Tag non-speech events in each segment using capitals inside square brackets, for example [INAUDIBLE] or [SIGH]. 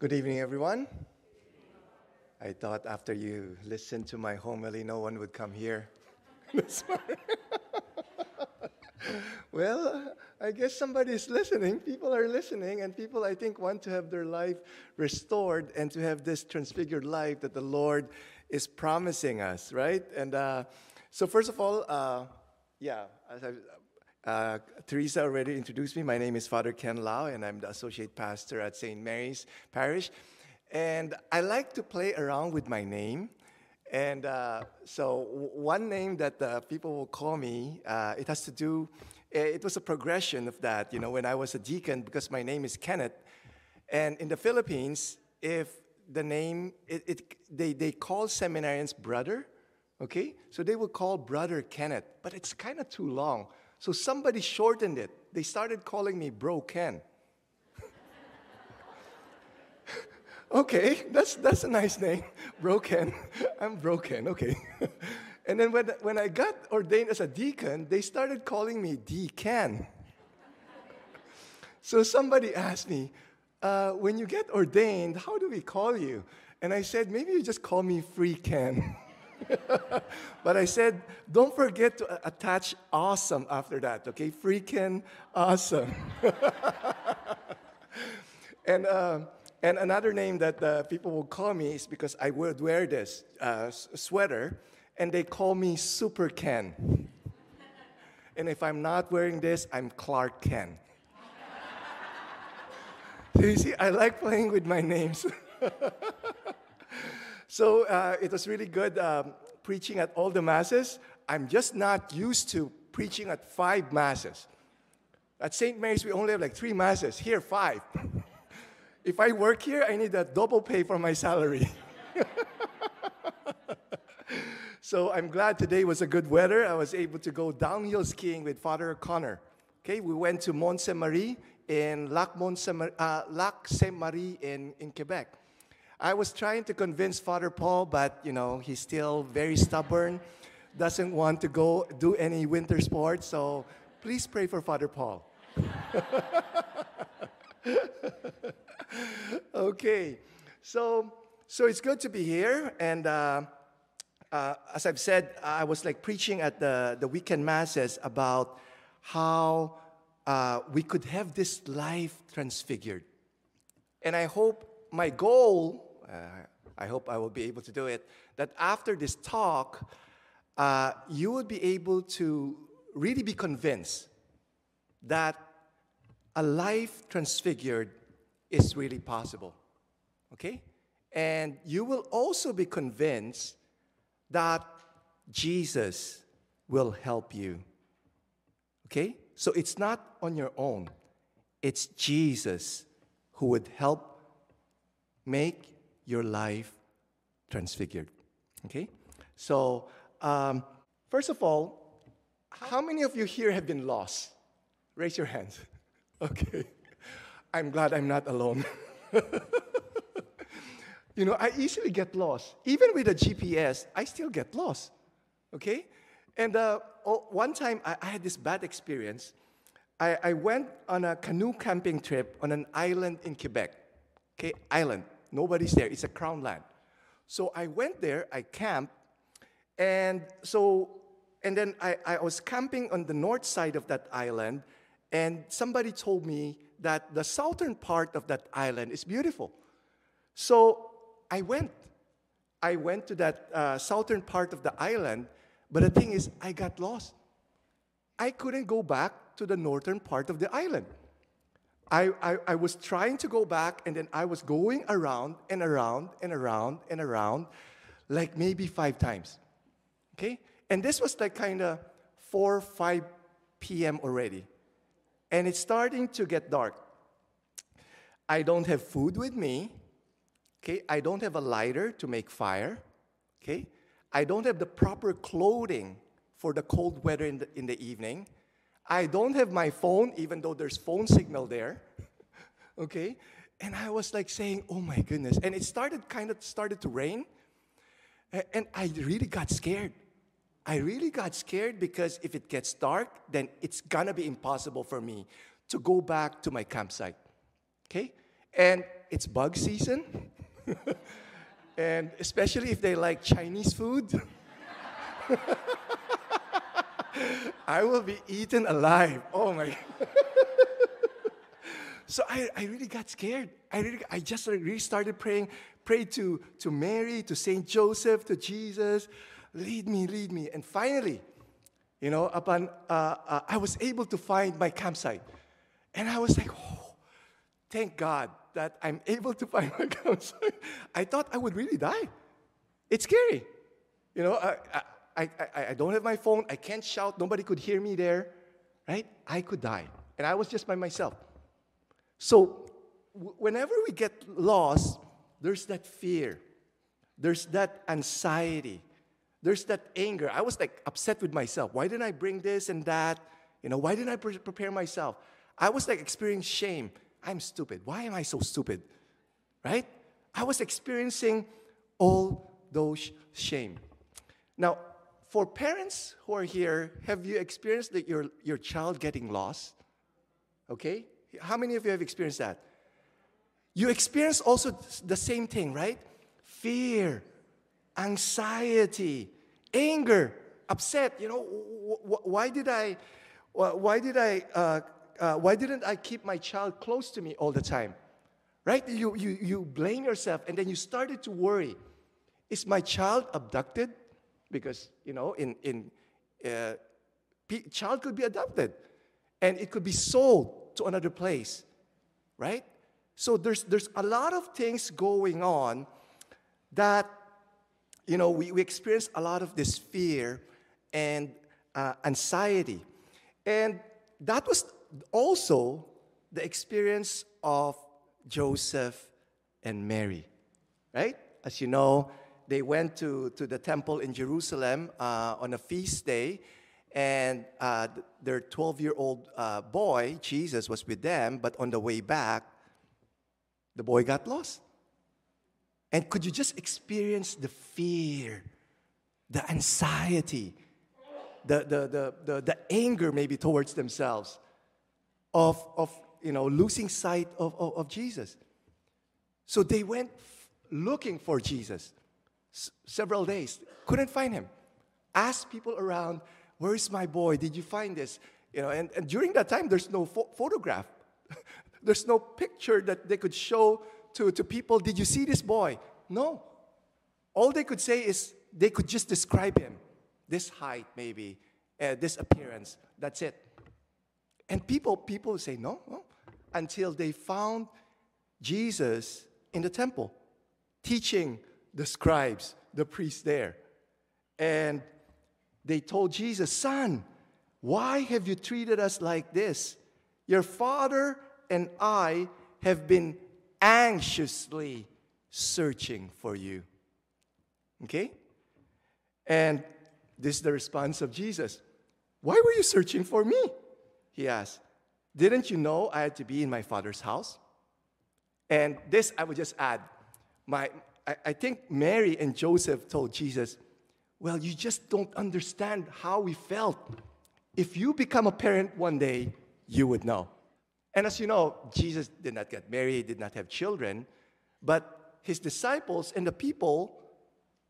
Good evening, everyone. I thought after you listened to my homily, no one would come here. [LAUGHS] [LAUGHS] well, I guess somebody is listening. People are listening, and people, I think, want to have their life restored and to have this transfigured life that the Lord is promising us, right? And uh, so, first of all, uh, yeah, as I, uh, Teresa already introduced me. My name is Father Ken Lau, and I'm the associate pastor at St. Mary's Parish. And I like to play around with my name. And uh, so, one name that uh, people will call me, uh, it has to do, eh, it was a progression of that, you know, when I was a deacon, because my name is Kenneth. And in the Philippines, if the name, it, it, they, they call seminarians brother, okay? So they will call brother Kenneth, but it's kind of too long. So somebody shortened it. They started calling me Bro Ken. [LAUGHS] okay, that's, that's a nice name, Bro Ken. [LAUGHS] I'm Bro Ken, okay. [LAUGHS] and then when, when I got ordained as a deacon, they started calling me Deacon. so somebody asked me, uh, when you get ordained, how do we call you? And I said, maybe you just call me Free Ken. [LAUGHS] but I said, don't forget to attach awesome after that, okay? Freaking awesome. [LAUGHS] and, uh, and another name that uh, people will call me is because I would wear this uh, sweater, and they call me Super Ken. [LAUGHS] and if I'm not wearing this, I'm Clark Ken. so you see, I like playing with my names. So uh, it was really good um, preaching at all the masses. I'm just not used to preaching at five masses. At St. Mary's, we only have like three masses. Here, five. if I work here, I need a double pay for my salary. [LAUGHS] so I'm glad today was a good weather. I was able to go downhill skiing with Father Connor. Okay, we went to Mont Saint Marie in Lac, Mont Saint, uh, Lac Saint Marie in, in Quebec. I was trying to convince Father Paul, but you know, he's still very stubborn, doesn't want to go do any winter sports. So please pray for Father Paul. [LAUGHS] okay, so so it's good to be here, and uh, uh, as I've said, I was like preaching at the the weekend masses about how uh, we could have this life transfigured, and I hope my goal I hope I will be able to do it, that after this talk, uh, you would be able to really be convinced that a life transfigured is really possible. Okay? And you will also be convinced that Jesus will help you. Okay? So it's not on your own, it's Jesus who would help make your life transfigured. Okay? So, um, first of all, how many of you here have been lost? Raise your hands. [LAUGHS] Okay. I'm glad I'm not alone. [LAUGHS] you know, I easily get lost. Even with a GPS, I still get lost. Okay? And uh, oh, one time I, I, had this bad experience. I, I went on a canoe camping trip on an island in Quebec. Okay, island. Nobody's there. It's a crown land. So I went there, I camped, and so, and then I, I was camping on the north side of that island, and somebody told me that the southern part of that island is beautiful. So I went. I went to that uh, southern part of the island, but the thing is, I got lost. I couldn't go back to the northern part of the island. I, I, I, was trying to go back, and then I was going around and around and around and around, like maybe five times. Okay? And this was like kind of 4, 5 p.m. already. And it's starting to get dark. I don't have food with me. Okay? I don't have a lighter to make fire. Okay? I don't have the proper clothing for the cold weather in the, in the evening. I don't have my phone, even though there's phone signal there. [LAUGHS] okay? And I was like saying, oh my goodness. And it started kind of started to rain. And I really got scared. I really got scared because if it gets dark, then it's gonna be impossible for me to go back to my campsite. Okay? And it's bug season. [LAUGHS] and especially if they like Chinese food. [LAUGHS] [LAUGHS] I will be eaten alive. Oh my. [LAUGHS] so I, I really got scared. I, really, I just really started praying, prayed to, to Mary, to Saint Joseph, to Jesus, lead me, lead me. And finally, you know, upon, uh, uh, I was able to find my campsite. And I was like, oh, thank God that I'm able to find [LAUGHS] my campsite. I thought I would really die. It's scary. You know, I, I, I, I don't have my phone. I can't shout. Nobody could hear me there, right? I could die. And I was just by myself. So, w- whenever we get lost, there's that fear, there's that anxiety, there's that anger. I was like upset with myself. Why didn't I bring this and that? You know, why didn't I pre- prepare myself? I was like experiencing shame. I'm stupid. Why am I so stupid? Right? I was experiencing all those shame. Now, for parents who are here, have you experienced that your, your child getting lost? Okay? How many of you have experienced that? You experience also the same thing, right? Fear, anxiety, anger, upset. You know, why did I, why did I, uh, uh, why didn't I keep my child close to me all the time? Right? You, you, you blame yourself and then you started to worry. Is my child abducted? Because, you know, in, in uh, child could be adopted and it could be sold to another place, right? So there's, there's a lot of things going on that you know, we, we experience a lot of this fear and uh, anxiety. And that was also the experience of Joseph and Mary, right? As you know, they went to, to the temple in Jerusalem uh, on a feast day, and uh, their 12 year old uh, boy, Jesus, was with them, but on the way back, the boy got lost. And could you just experience the fear, the anxiety, the, the, the, the, the anger maybe towards themselves of, of you know, losing sight of, of, of Jesus? So they went looking for Jesus S- several days, couldn't find him. Asked people around, Where's my boy? Did you find this? You know, and, and during that time, there's no pho- photograph. [LAUGHS] there's no picture that they could show to, to people, Did you see this boy? No. All they could say is they could just describe him this height, maybe, uh, this appearance. That's it. And people, people say, no, no, until they found Jesus in the temple, teaching the scribes, the priests there. And they told Jesus, Son, why have you treated us like this? Your father and I have been anxiously searching for you. Okay? And this is the response of Jesus. Why were you searching for me? He asked. Didn't you know I had to be in my father's house? And this I would just add. My, I, I think Mary and Joseph told Jesus, Well, you just don't understand how we felt. If you become a parent one day, you would know. And as you know, Jesus did not get married, did not have children, but his disciples and the people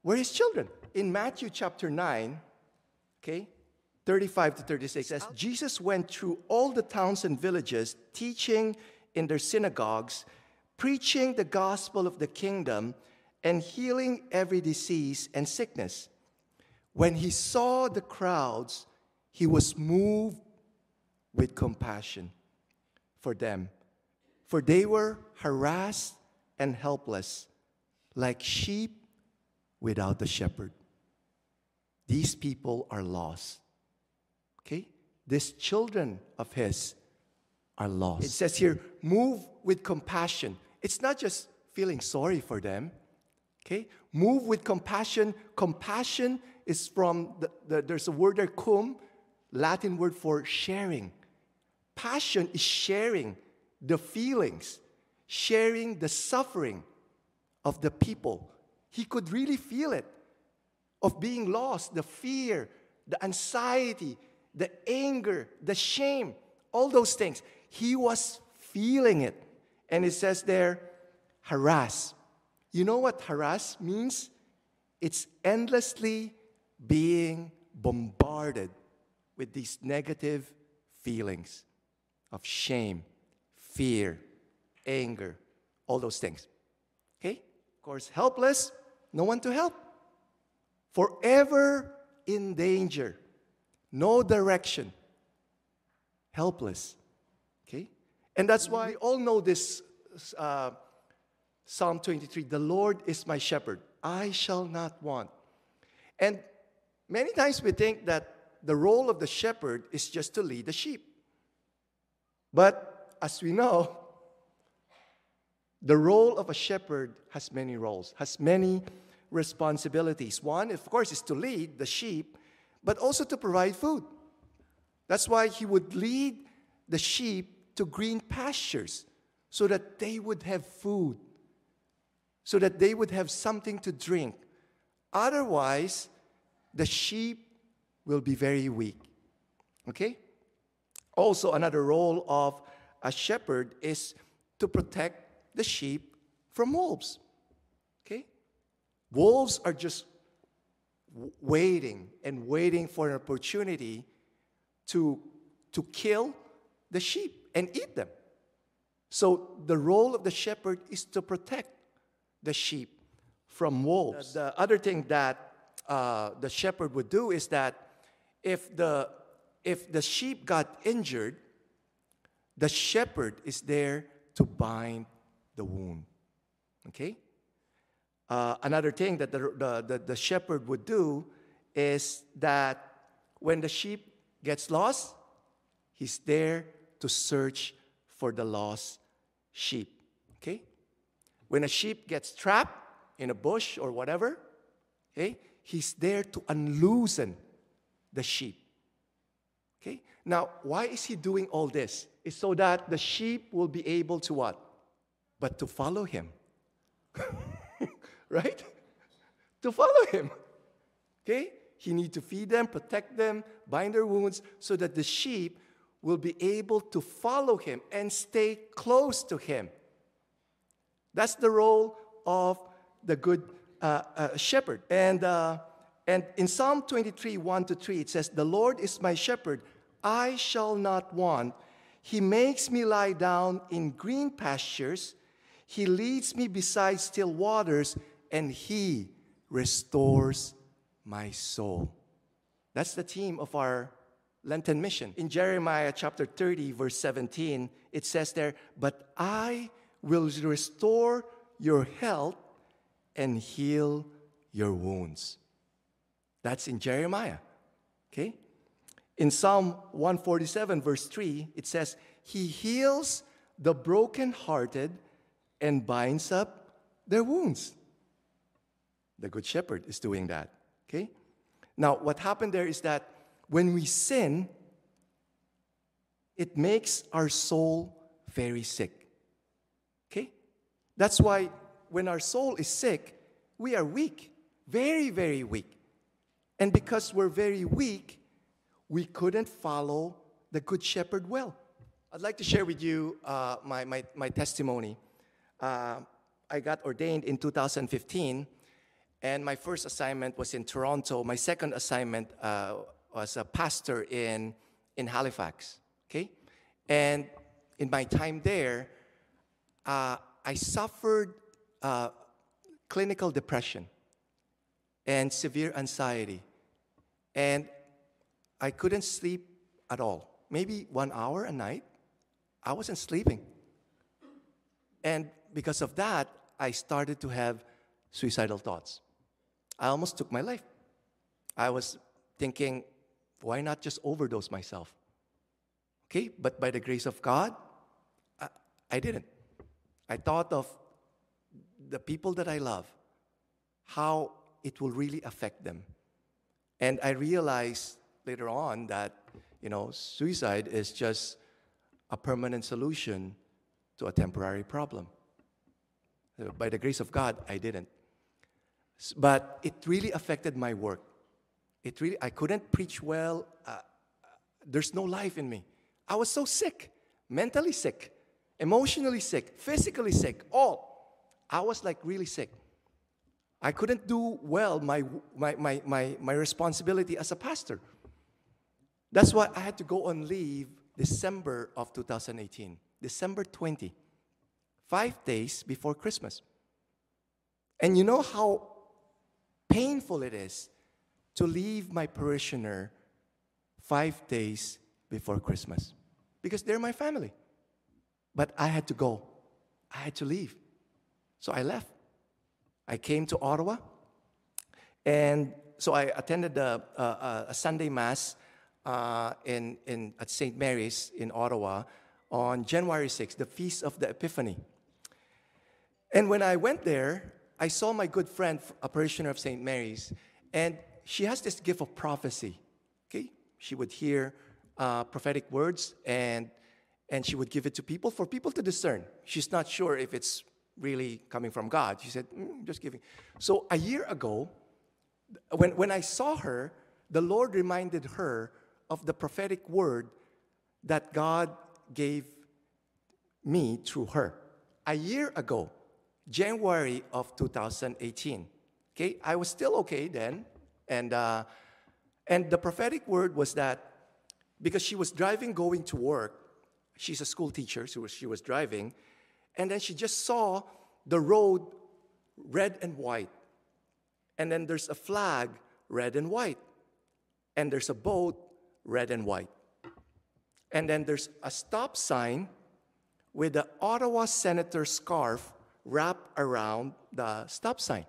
were his children. In Matthew chapter 9, okay, 35 to 36 says, oh. Jesus went through all the towns and villages, teaching in their synagogues, preaching the gospel of the kingdom, and healing every disease and sickness. When he saw the crowds, he was moved with compassion for them, for they were harassed and helpless, like sheep without a shepherd. These people are lost. Okay? These children of his are lost. It says here, move with compassion. It's not just feeling sorry for them. Okay? Move with compassion. Compassion is from, the, the, there's a word there, cum, Latin word for sharing. Passion is sharing the feelings, sharing the suffering of the people. He could really feel it of being lost, the fear, the anxiety, the anger, the shame, all those things. He was feeling it. And it says there, harass. You know what harass means? It's endlessly being bombarded with these negative feelings of shame, fear, anger, all those things. Okay? Of course, helpless, no one to help. Forever in danger, no direction, helpless. Okay? And that's why all know this uh, Psalm 23 The Lord is my shepherd, I shall not want. And many times we think that the role of the shepherd is just to lead the sheep. But as we know, the role of a shepherd has many roles, has many responsibilities. One, of course, is to lead the sheep, but also to provide food. That's why he would lead the sheep to green pastures so that they would have food, so that they would have something to drink. Otherwise, the sheep will be very weak. Okay? Also, another role of a shepherd is to protect the sheep from wolves. Okay? Wolves are just waiting and waiting for an opportunity to, to kill the sheep and eat them. So, the role of the shepherd is to protect the sheep from wolves. The, the other thing that uh, the shepherd would do is that if the, if the sheep got injured, the shepherd is there to bind the wound. Okay? Uh, another thing that the, the, the, the shepherd would do is that when the sheep gets lost, he's there to search for the lost sheep. Okay? When a sheep gets trapped in a bush or whatever, okay, he's there to unloosen the sheep. Okay? Now, why is he doing all this? It's so that the sheep will be able to what? But to follow him. [LAUGHS] right? To follow him. Okay? He need to feed them, protect them, bind their wounds so that the sheep will be able to follow him and stay close to him. That's the role of the good uh, uh, shepherd. And uh, and in Psalm 23, 1 to 3, it says, The Lord is my shepherd, I shall not want. He makes me lie down in green pastures. He leads me beside still waters, and He restores my soul. That's the theme of our Lenten mission. In Jeremiah chapter 30, verse 17, it says there, But I will restore your health and heal your wounds. That's in Jeremiah. Okay? In Psalm 147, verse 3, it says, He heals the brokenhearted and binds up their wounds. The Good Shepherd is doing that. Okay? Now, what happened there is that when we sin, it makes our soul very sick. That's why when our soul is sick, we are weak, very, very weak. And because we're very weak, we couldn't follow the Good Shepherd well. I'd like to share with you uh, my, my, my testimony. Uh, I got ordained in 2015, and my first assignment was in Toronto. My second assignment uh, was a pastor in, in Halifax. Okay? And in my time there, uh, I suffered uh, clinical depression and severe anxiety. And I couldn't sleep at all. Maybe one hour a night, I wasn't sleeping. And because of that, I started to have suicidal thoughts. I almost took my life. I was thinking, why not just overdose myself? Okay, but by the grace of God, I, I didn't. I thought of the people that I love, how it will really affect them. And I realized later on that, you know, suicide is just a permanent solution to a temporary problem. By the grace of God, I didn't. But it really affected my work. It really, I couldn't preach well. Uh, there's no life in me. I was so sick, mentally sick, emotionally sick, physically sick, all. I was like really sick. I couldn't do well my, my, my, my, my responsibility as a pastor. That's why I had to go on leave December of 2018, December 20, five days before Christmas. And you know how painful it is to leave my parishioner five days before Christmas because they're my family. But I had to go, I had to leave. So I left. I came to Ottawa, and so I attended a, a, a Sunday Mass uh, in, in, at St. Mary's in Ottawa on January 6th, the Feast of the Epiphany. And when I went there, I saw my good friend, a parishioner of St. Mary's, and she has this gift of prophecy. Okay? She would hear uh, prophetic words and, and she would give it to people for people to discern. She's not sure if it's really coming from God. She said, mm, just giving. So a year ago, when, when I saw her, the Lord reminded her of the prophetic word that God gave me through her. A year ago, January of 2018. Okay, I was still okay then, and uh, and the prophetic word was that because she was driving going to work, she's a school teacher, so she was driving, and then she just saw the road red and white, and then there's a flag red and white, and there's a boat red and white, and then there's a stop sign with the Ottawa senator scarf wrapped around the stop sign.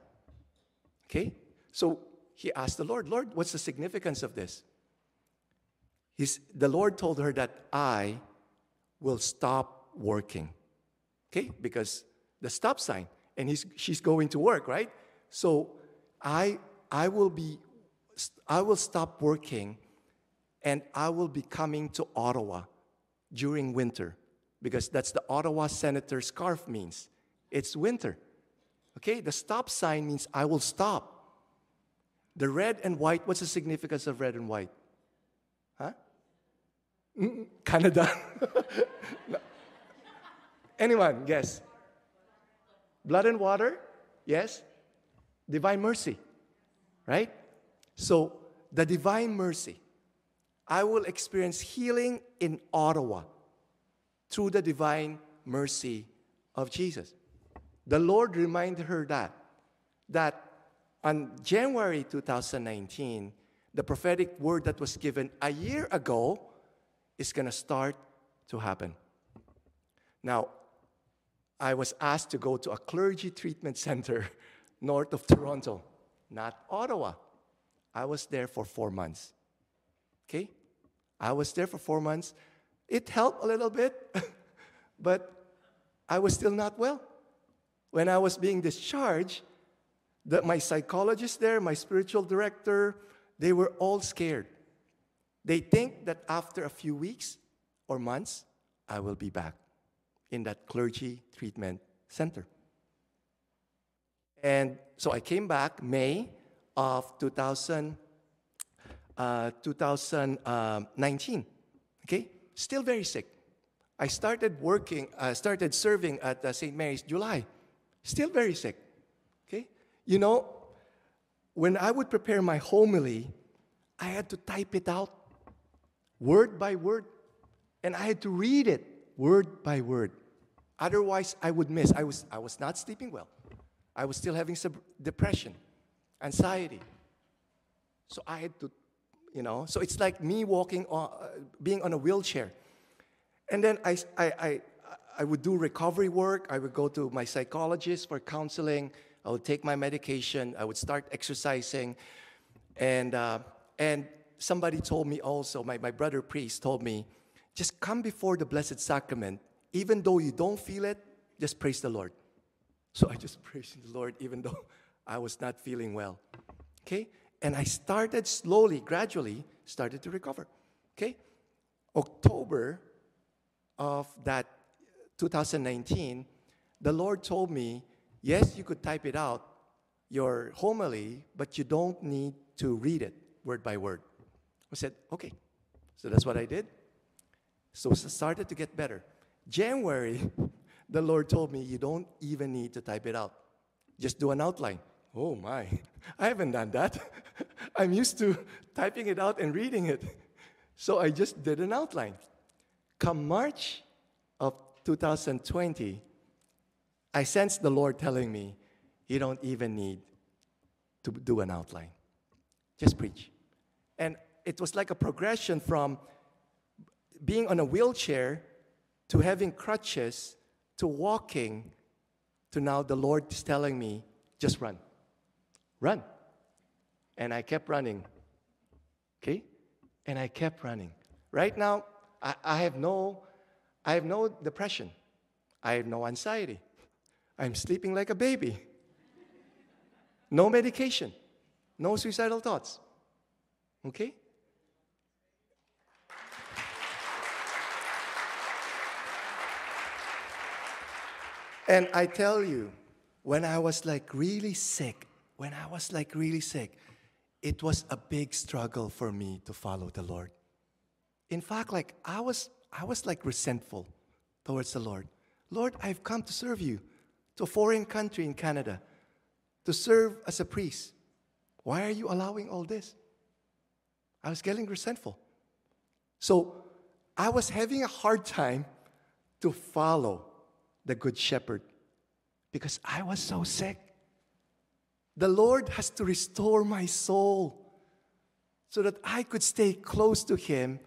Okay? So he asked the Lord, Lord, what's the significance of this? He's, the Lord told her that I will stop working. Okay? Because the stop sign, and he's, she's going to work, right? So I, I will be, I will stop working and I will be coming to Ottawa during winter because that's the Ottawa Senator scarf means. It's winter. Okay, the stop sign means I will stop. The red and white, what's the significance of red and white? Canada. [LAUGHS] Anyone guess? Blood and water? Yes? Divine mercy. Right? So, the divine mercy. I will experience healing in Ottawa through the divine mercy of Jesus. The Lord reminded her that, that on January 2019, the prophetic word that was given a year ago is going to start to happen. Now, I was asked to go to a clergy treatment center [LAUGHS] north of Toronto, not Ottawa. I was there for four months. Okay? I was there for four months. It helped a little bit, [LAUGHS] but I was still not well when I was being discharged, that my psychologist there, my spiritual director, they were all scared. They think that after a few weeks or months, I will be back in that clergy treatment center. And so I came back May of 2000, uh, 2019. Okay? Still very sick. I started working, uh, started serving at uh, St. Mary's July still very sick. Okay? You know, when I would prepare my homily, I had to type it out word by word, and I had to read it word by word. Otherwise, I would miss. I was, I was not sleeping well. I was still having some depression, anxiety. So I had to, you know, so it's like me walking on, uh, being on a wheelchair. And then I, I, I, I would do recovery work. I would go to my psychologist for counseling. I would take my medication. I would start exercising. And, uh, and somebody told me also, my, my brother priest told me, just come before the Blessed Sacrament. Even though you don't feel it, just praise the Lord. So I just [LAUGHS] praised the Lord even though I was not feeling well. Okay? And I started slowly, gradually, started to recover. Okay? October of that 2019, the Lord told me, yes, you could type it out, your homily, but you don't need to read it word by word. I said, okay. So that's what I did. So it started to get better. January, [LAUGHS] the Lord told me, You don't even need to type it out. Just do an outline. Oh my, [LAUGHS] I haven't done that. [LAUGHS] I'm used to typing it out and reading it. So I just did an outline. Come March of 2020, I sensed the Lord telling me, You don't even need to do an outline. Just preach. And it was like a progression from being on a wheelchair to having crutches to walking to now the Lord is telling me, just run. Run. And I kept running. Okay? And I kept running. Right now, I, I have no I have no depression. I have no anxiety. I'm sleeping like a baby. No medication. No suicidal thoughts. Okay? And I tell you, when I was like really sick, when I was like really sick, it was a big struggle for me to follow the Lord. In fact, like I was I was like resentful towards the Lord. Lord, I've come to serve you to a foreign country in Canada to serve as a priest. Why are you allowing all this? I was getting resentful. So I was having a hard time to follow the Good Shepherd because I was so sick. The Lord has to restore my soul so that I could stay close to Him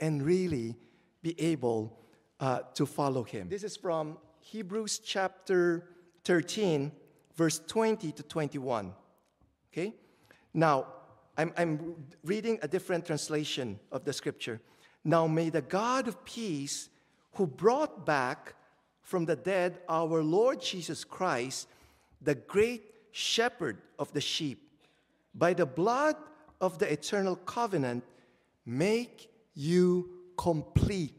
and really be able uh, to follow Him. This is from Hebrews chapter 13, verse 20 to 21. Okay? Now, I'm, I'm reading a different translation of the scripture. Now, may the God of peace, who brought back from the dead our Lord Jesus Christ, the great shepherd of the sheep, by the blood of the eternal covenant, make you complete,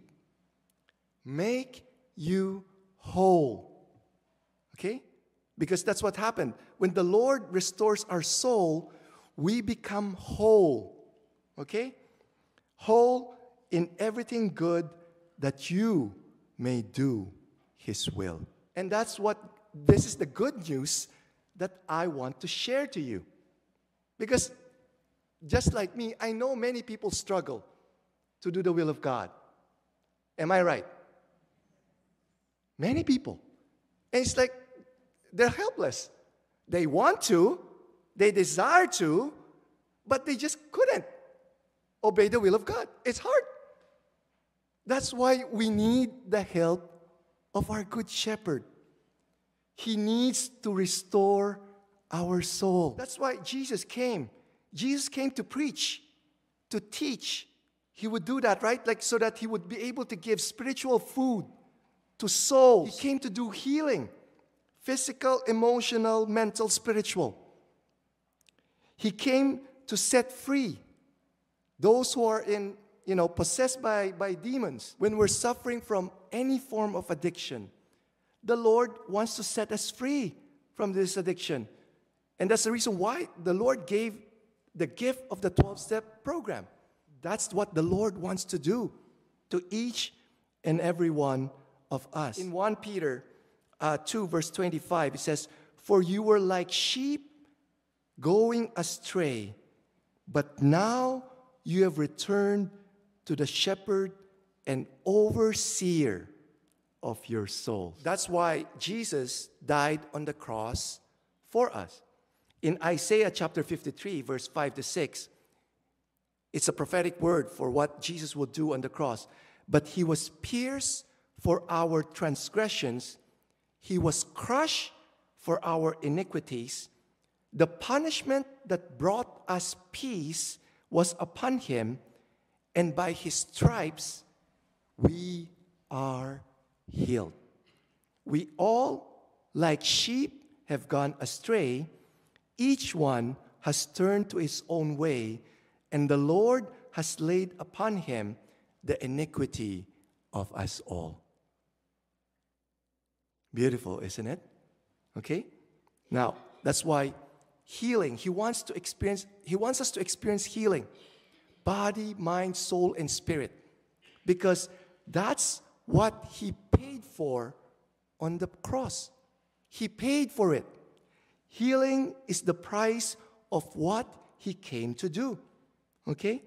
make you whole. Okay? Because that's what happened. When the Lord restores our soul, we become whole. Okay? Whole in everything good that you may do his will. And that's what this is the good news that I want to share to you. Because just like me, I know many people struggle to do the will of God. Am I right? Many people. And it's like they're helpless. They want to, they desire to, but they just couldn't obey the will of God. It's hard. That's why we need the help of our Good Shepherd. He needs to restore our soul. That's why Jesus came. Jesus came to preach, to teach. He would do that, right? Like so that he would be able to give spiritual food to souls. He came to do healing physical, emotional, mental, spiritual. He came to set free those who are in you know, possessed by, by demons, when we're suffering from any form of addiction, the Lord wants to set us free from this addiction. And that's the reason why the Lord gave the gift of the 12 step program. That's what the Lord wants to do to each and every one of us. In 1 Peter uh, 2, verse 25, it says, For you were like sheep going astray, but now you have returned to the shepherd and overseer of your soul. That's why Jesus died on the cross for us. In Isaiah chapter 53, verse 5 to 6, it's a prophetic word for what Jesus will do on the cross. But he was pierced for our transgressions, he was crushed for our iniquities. The punishment that brought us peace was upon him and by his stripes we are healed. We all, like sheep, have gone astray. Each one has turned to his own way, and the Lord has laid upon him the iniquity of us all. Beautiful, isn't it? Okay? Now, that's why healing, he wants to experience, he wants us to experience healing body, mind, soul, and spirit. Because that's what He paid for on the cross. He paid for it. Healing is the price of what he came to do. Okay?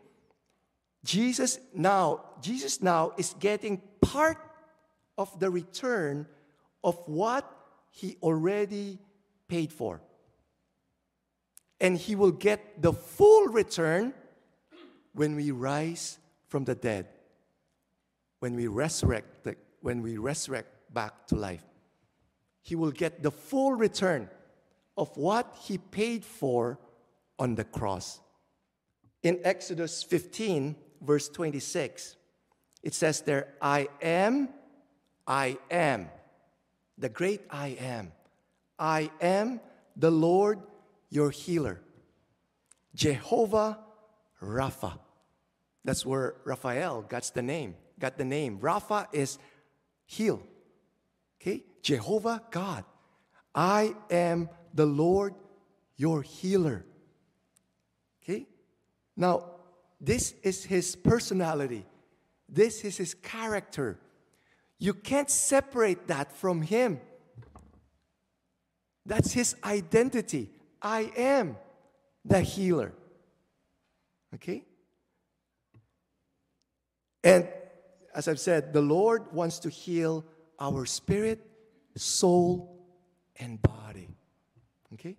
Jesus now, Jesus now is getting part of the return of what he already paid for. And he will get the full return when we rise from the dead, when we resurrect, when we resurrect back to life. He will get the full return of what he paid for on the cross. In Exodus 15, verse 26, it says there, I am, I am, the great I am. I am the Lord your healer. Jehovah Rapha. That's where Raphael got the name. Got the name. Rapha is heal. Okay? Jehovah God. I am the Lord your healer. Okay? Now, this is his personality. This is his character. You can't separate that from him. That's his identity. I am the healer. Okay? And as I've said, the Lord wants to heal our spirit, soul, and body. Okay?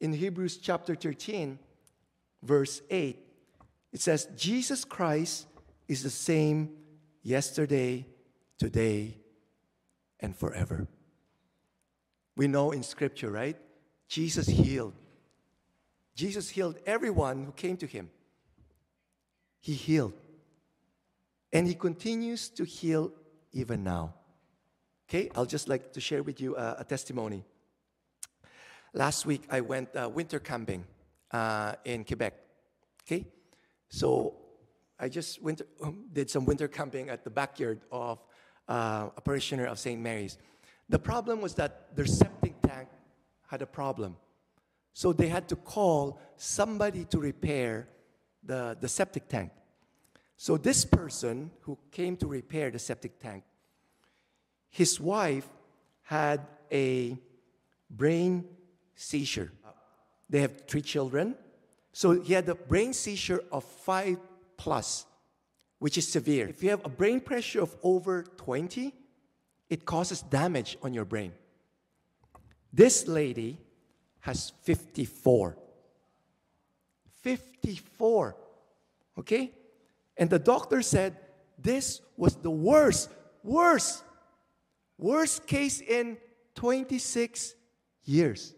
In Hebrews chapter 13, verse 8, it says, Jesus Christ is the same yesterday, today, and forever. We know in Scripture, right? Jesus healed. Jesus healed everyone who came to him. He healed. And he continues to heal even now. Okay, I'll just like to share with you a, a testimony. Last week, I went uh, winter camping uh, in Quebec. Okay? So I just winter, um, did some winter camping at the backyard of uh, a parishioner of St. Mary's. The problem was that their septic tank had a problem. So they had to call somebody to repair the, the septic tank. So this person who came to repair the septic tank, his wife had a brain seizure. They have three children. So he had a brain seizure of five plus, which is severe. If you have a brain pressure of over 20, it causes damage on your brain. This lady has 54. 54. Okay? And the doctor said this was the worst, worst, worst case in 26 years.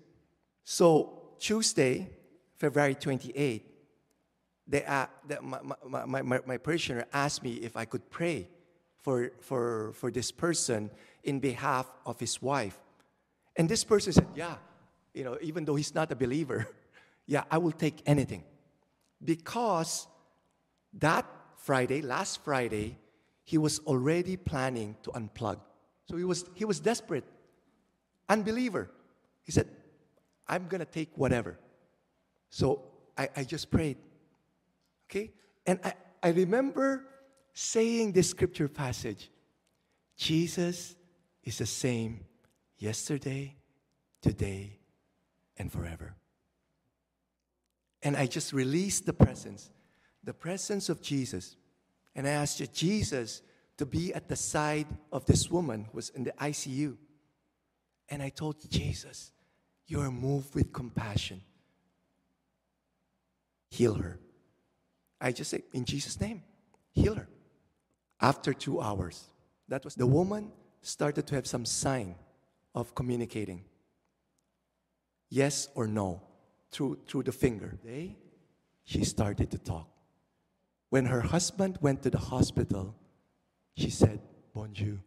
So Tuesday, February 28, they, uh, the, my, my, my, my parishioner asked me if I could pray for, for, for this person in behalf of his wife. And this person said, Yeah, you know, even though he's not a believer, [LAUGHS] yeah, I will take anything. Because that Friday, last Friday, he was already planning to unplug. So he was, he was desperate, unbeliever. He said, I'm going to take whatever. So I, I just prayed. Okay? And I, I remember saying this scripture passage Jesus is the same yesterday, today, and forever. And I just released the presence, the presence of Jesus. And I asked Jesus to be at the side of this woman who was in the ICU. And I told Jesus, You are moved with compassion heal her. I just said, in Jesus' name, heal her. After two hours, that was the woman started to have some sign of communicating. Yes or no, through, through the finger. They, she started to talk. When her husband went to the hospital, she said, Bonjour.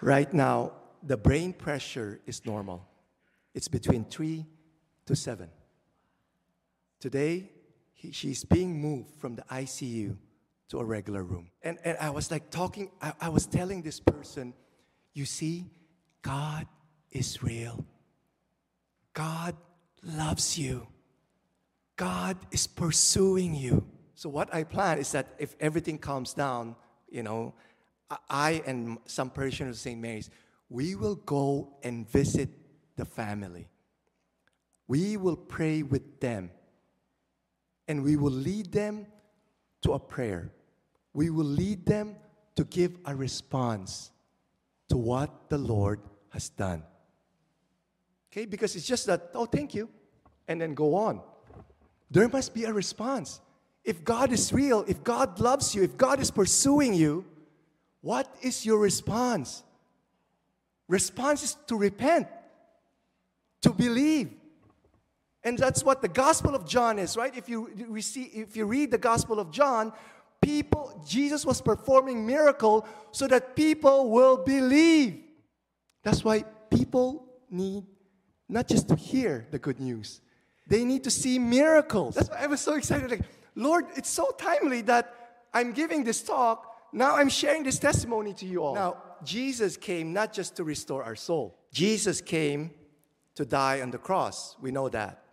Right now, the brain pressure is normal. It's between three to seven. Today, he, she's being moved from the ICU to a regular room. And, and I was like talking, I, I was telling this person, you see, God is real. God loves you. God is pursuing you. So what I plan is that if everything calms down, you know, I and some parishioners of St. Mary's, we will go and visit the family. We will pray with them. And we will lead them to a prayer. We will lead them to give a response to what the Lord has done. Okay? Because it's just that, oh, thank you, and then go on. There must be a response. If God is real, if God loves you, if God is pursuing you, what is your response? Response is to repent, to believe. And that's what the Gospel of John is, right? If you, receive, if you read the Gospel of John, people, Jesus was performing miracle so that people will believe. That's why people need not just to hear the good news, they need to see miracles. That's why I was so excited. Like, Lord, it's so timely that I'm giving this talk. Now I'm sharing this testimony to you all. Now, Jesus came not just to restore our soul, Jesus came to die on the cross. We know that.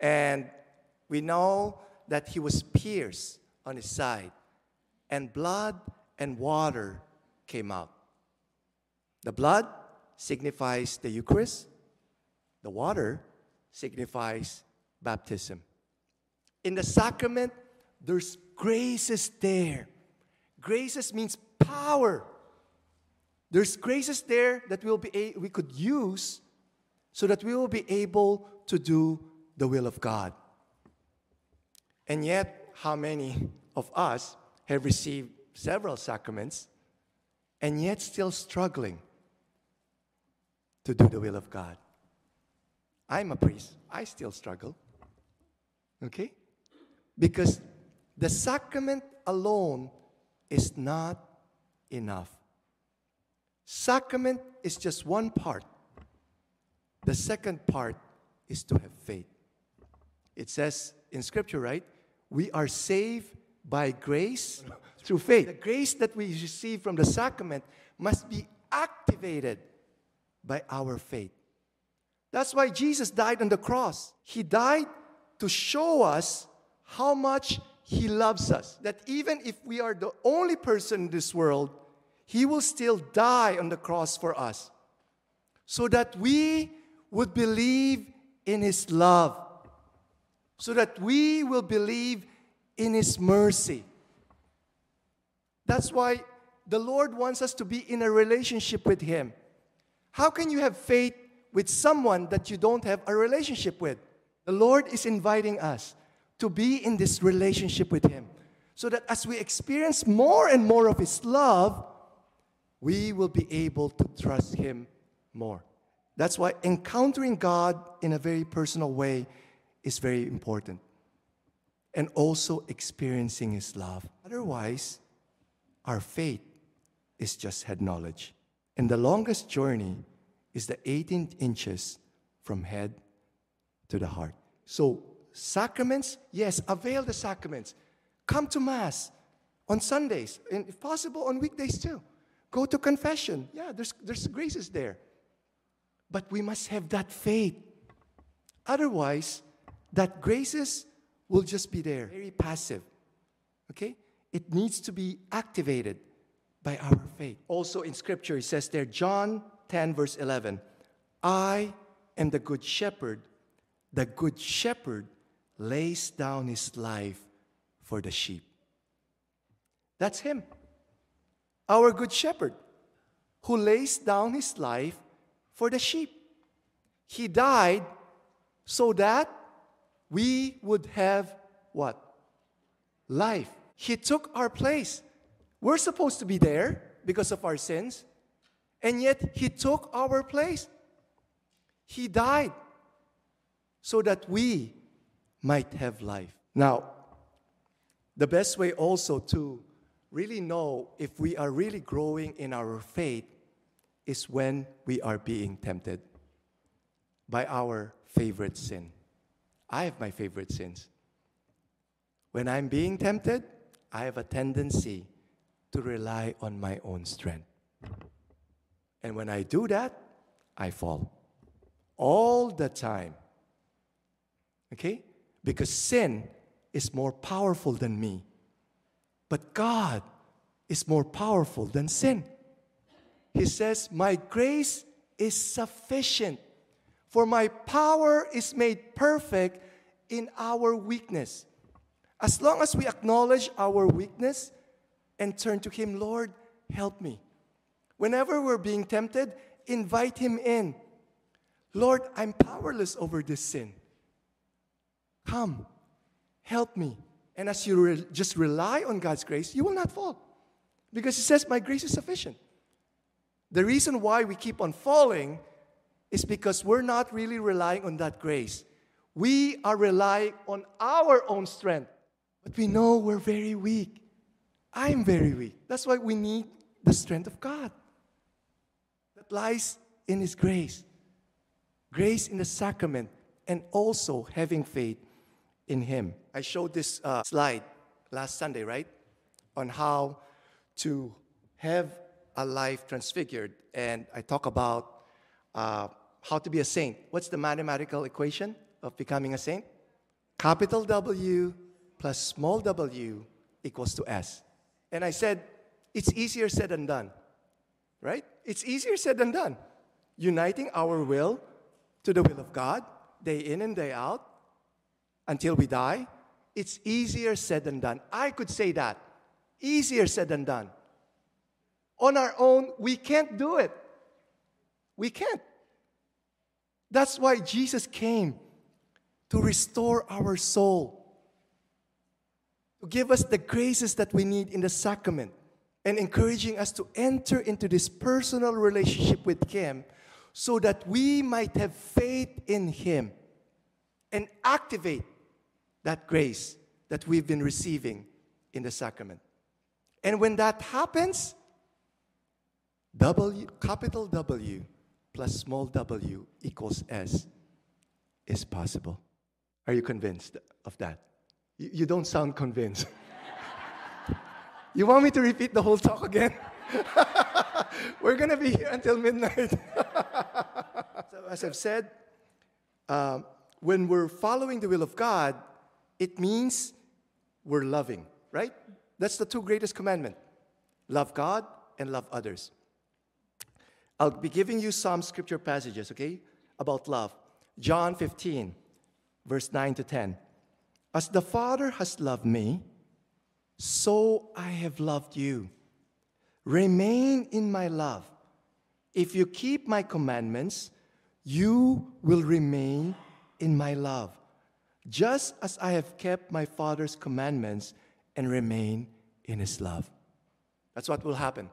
And we know that he was pierced on his side, and blood and water came out. The blood signifies the Eucharist, the water signifies baptism. In the sacrament, there's graces there. Graces means power. There's graces there that we'll be a- we could use so that we will be able to do the will of God. And yet, how many of us have received several sacraments and yet still struggling to do the will of God? I'm a priest. I still struggle. Okay? Because the sacrament alone is not enough. Sacrament is just one part. The second part is to have faith. It says in Scripture, right? We are saved by grace through faith. The grace that we receive from the sacrament must be activated by our faith. That's why Jesus died on the cross. He died to show us how much He loves us. That even if we are the only person in this world, He will still die on the cross for us. So that we would believe in His love. So that we will believe in His mercy. That's why the Lord wants us to be in a relationship with Him. How can you have faith with someone that you don't have a relationship with? The Lord is inviting us to be in this relationship with Him so that as we experience more and more of His love, we will be able to trust Him more. That's why encountering God in a very personal way is very important. And also experiencing His love. Otherwise, our faith is just head knowledge. And the longest journey is the 18 inches from head to the heart. So, sacraments, yes, avail the sacraments. Come to Mass on Sundays, and if possible, on weekdays too. Go to confession. Yeah, there's, there's graces there. But we must have that faith. Otherwise, that graces will just be there, very passive. Okay? It needs to be activated by our faith. Also in Scripture, it says there, John 10, verse 11, I am the good shepherd. The good shepherd lays down his life for the sheep. That's him, our good shepherd, who lays down his life for the sheep. He died so that we would have what? Life. He took our place. We're supposed to be there because of our sins, and yet He took our place. He died so that we might have life. Now, the best way also to really know if we are really growing in our faith is when we are being tempted by our favorite sin. I have my favorite sins. When I'm being tempted, I have a tendency to rely on my own strength. And when I do that, I fall. All the time. Okay? Because sin is more powerful than me. But God is more powerful than sin. He says, My grace is sufficient, for my power is made perfect in our weakness. As long as we acknowledge our weakness and turn to Him, Lord, help me. Whenever we're being tempted, invite Him in. Lord, I'm powerless over this sin. Come, help me. And as you re- just rely on God's grace, you will not fall. Because He says, My grace is sufficient. The reason why we keep on falling is because we're not really relying on that grace. We are relying on our own strength. But we know we're very weak. I'm very weak. That's why we need the strength of God lies in His grace. Grace in the sacrament and also having faith in Him. I showed this uh, slide last Sunday, right? On how to have a life transfigured. And I talk about uh, how to be a saint. What's the mathematical equation of becoming a saint? Capital W plus small w equals to S. And I said, it's easier said than done, right? It's easier said than done. Uniting our will to the will of God, day in and day out, until we die, it's easier said than done. I could say that. Easier said than done. On our own, we can't do it. We can't. That's why Jesus came to restore our soul, to give us the graces that we need in the sacrament, and encouraging us to enter into this personal relationship with Him so that we might have faith in Him and activate that grace that we've been receiving in the sacrament. And when that happens, W, capital W plus small w equals S is possible. Are you convinced of that? You, don't sound convinced. [LAUGHS] you want me to repeat the whole talk again? [LAUGHS] We're going to be here until midnight. [LAUGHS] so, as I've said, uh, when we're following the will of God, it means we're loving, right? That's the two greatest commandments love God and love others. I'll be giving you some scripture passages, okay, about love. John 15, verse 9 to 10. As the Father has loved me, so I have loved you. Remain in my love. If you keep my commandments, you will remain in my love, just as I have kept my Father's commandments and remain in his love. That's what will happen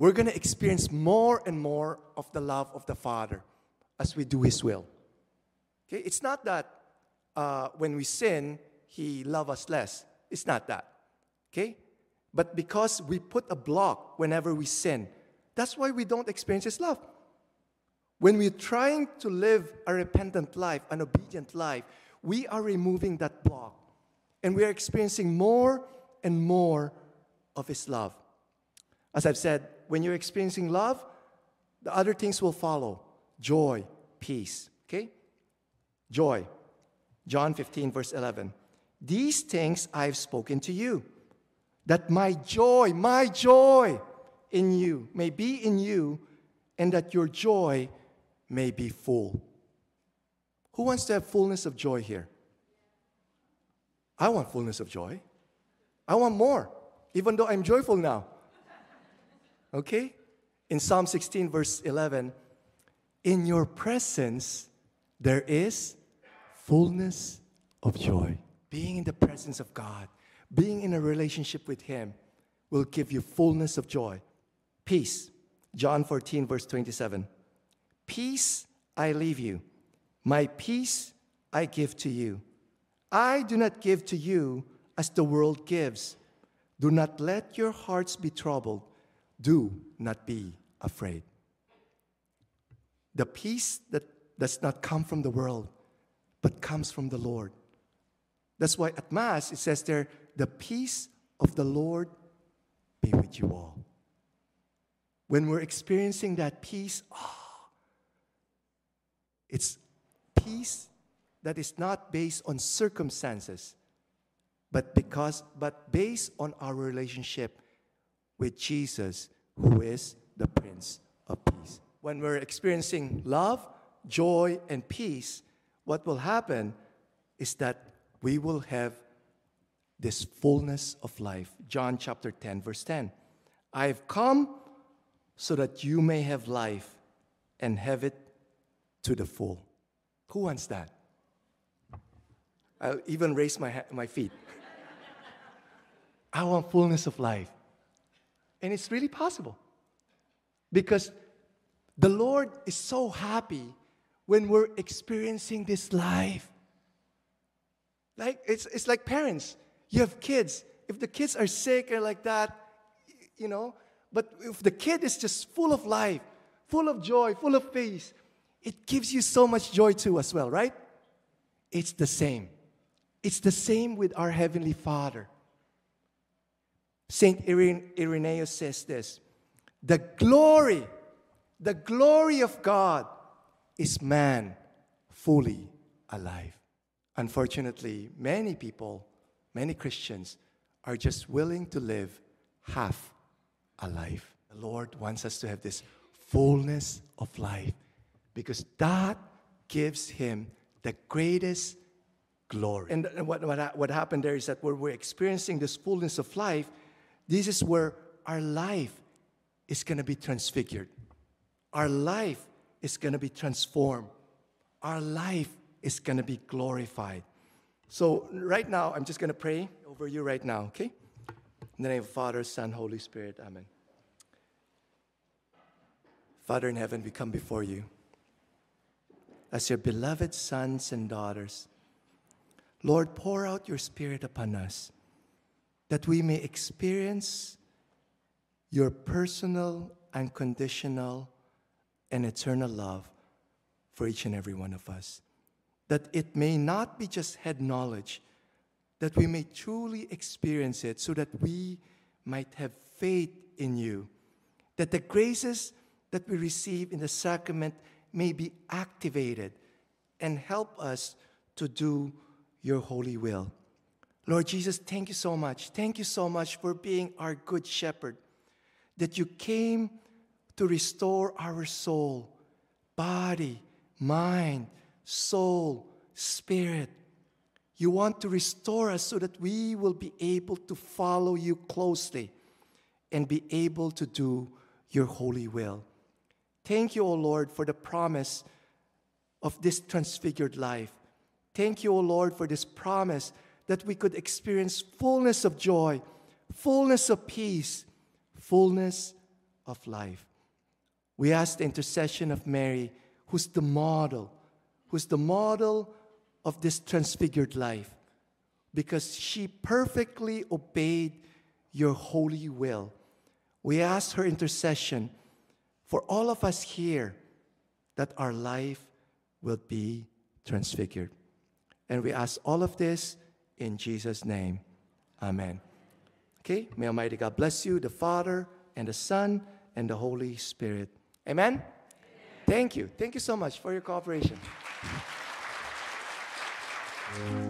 we're going to experience more and more of the love of the Father as we do His will. Okay? It's not that uh, when we sin, He loves us less. It's not that. Okay? But because we put a block whenever we sin, that's why we don't experience His love. When we're trying to live a repentant life, an obedient life, we are removing that block. And we are experiencing more and more of His love. As I've said, when you're experiencing love, the other things will follow joy, peace. Okay? Joy. John 15, verse 11. These things I've spoken to you, that my joy, my joy in you may be in you, and that your joy may be full. Who wants to have fullness of joy here? I want fullness of joy. I want more, even though I'm joyful now. Okay? In Psalm 16, verse 11, in your presence there is fullness of joy. Being in the presence of God, being in a relationship with Him, will give you fullness of joy. Peace. John 14, verse 27. Peace I leave you, my peace I give to you. I do not give to you as the world gives. Do not let your hearts be troubled do not be afraid. The peace that does not come from the world, but comes from the Lord. That's why at Mass it says there, the peace of the Lord be with you all. When we're experiencing that peace, oh, it's peace that is not based on circumstances, but because but based on our relationship with Jesus, who is the Prince of Peace. When we're experiencing love, joy, and peace, what will happen is that we will have this fullness of life. John chapter 10, verse 10. I have come so that you may have life and have it to the full. Who wants that? I'll even raise my, ha- my feet. I want fullness of life. And it's really possible. Because the Lord is so happy when we're experiencing this life. Like it's, it's like parents. You have kids. If the kids are sick or like that, you know, but if the kid is just full of life, full of joy, full of peace, it gives you so much joy too, as well, right? It's the same. It's the same with our Heavenly Father. Saint Irenaeus says this The glory, the glory of God is man fully alive. Unfortunately, many people, many Christians, are just willing to live half a life. The Lord wants us to have this fullness of life because that gives Him the greatest glory. And what, what, what happened there is that when we're experiencing this fullness of life, this is where our life is going to be transfigured. Our life is going to be transformed. Our life is going to be glorified. So, right now, I'm just going to pray over you right now, okay? In the name of Father, Son, Holy Spirit, Amen. Father in heaven, we come before you as your beloved sons and daughters. Lord, pour out your Spirit upon us that we may experience your personal, unconditional, and eternal love for each and every one of us. That it may not be just head knowledge, that we may truly experience it so that we might have faith in you, that the graces that we receive in the sacrament may be activated and help us to do your holy will. Lord Jesus, thank you so much. Thank you so much for being our good shepherd, that you came to restore our soul, body, mind, soul, spirit. You want to restore us so that we will be able to follow you closely and be able to do your holy will. Thank you, O Lord, for the promise of this transfigured life. Thank you, O Lord, for this promise that we could experience fullness of joy, fullness of peace, fullness of life. We ask the intercession of Mary, who's the model, who's the model of this transfigured life, because she perfectly obeyed your holy will. We ask her intercession for all of us here that our life will be transfigured. And we ask all of this in Jesus' name. Amen. Okay, may Almighty God bless you, the Father, and the Son, and the Holy Spirit. Amen? Amen. Thank you. Thank you so much for your cooperation. Thank you.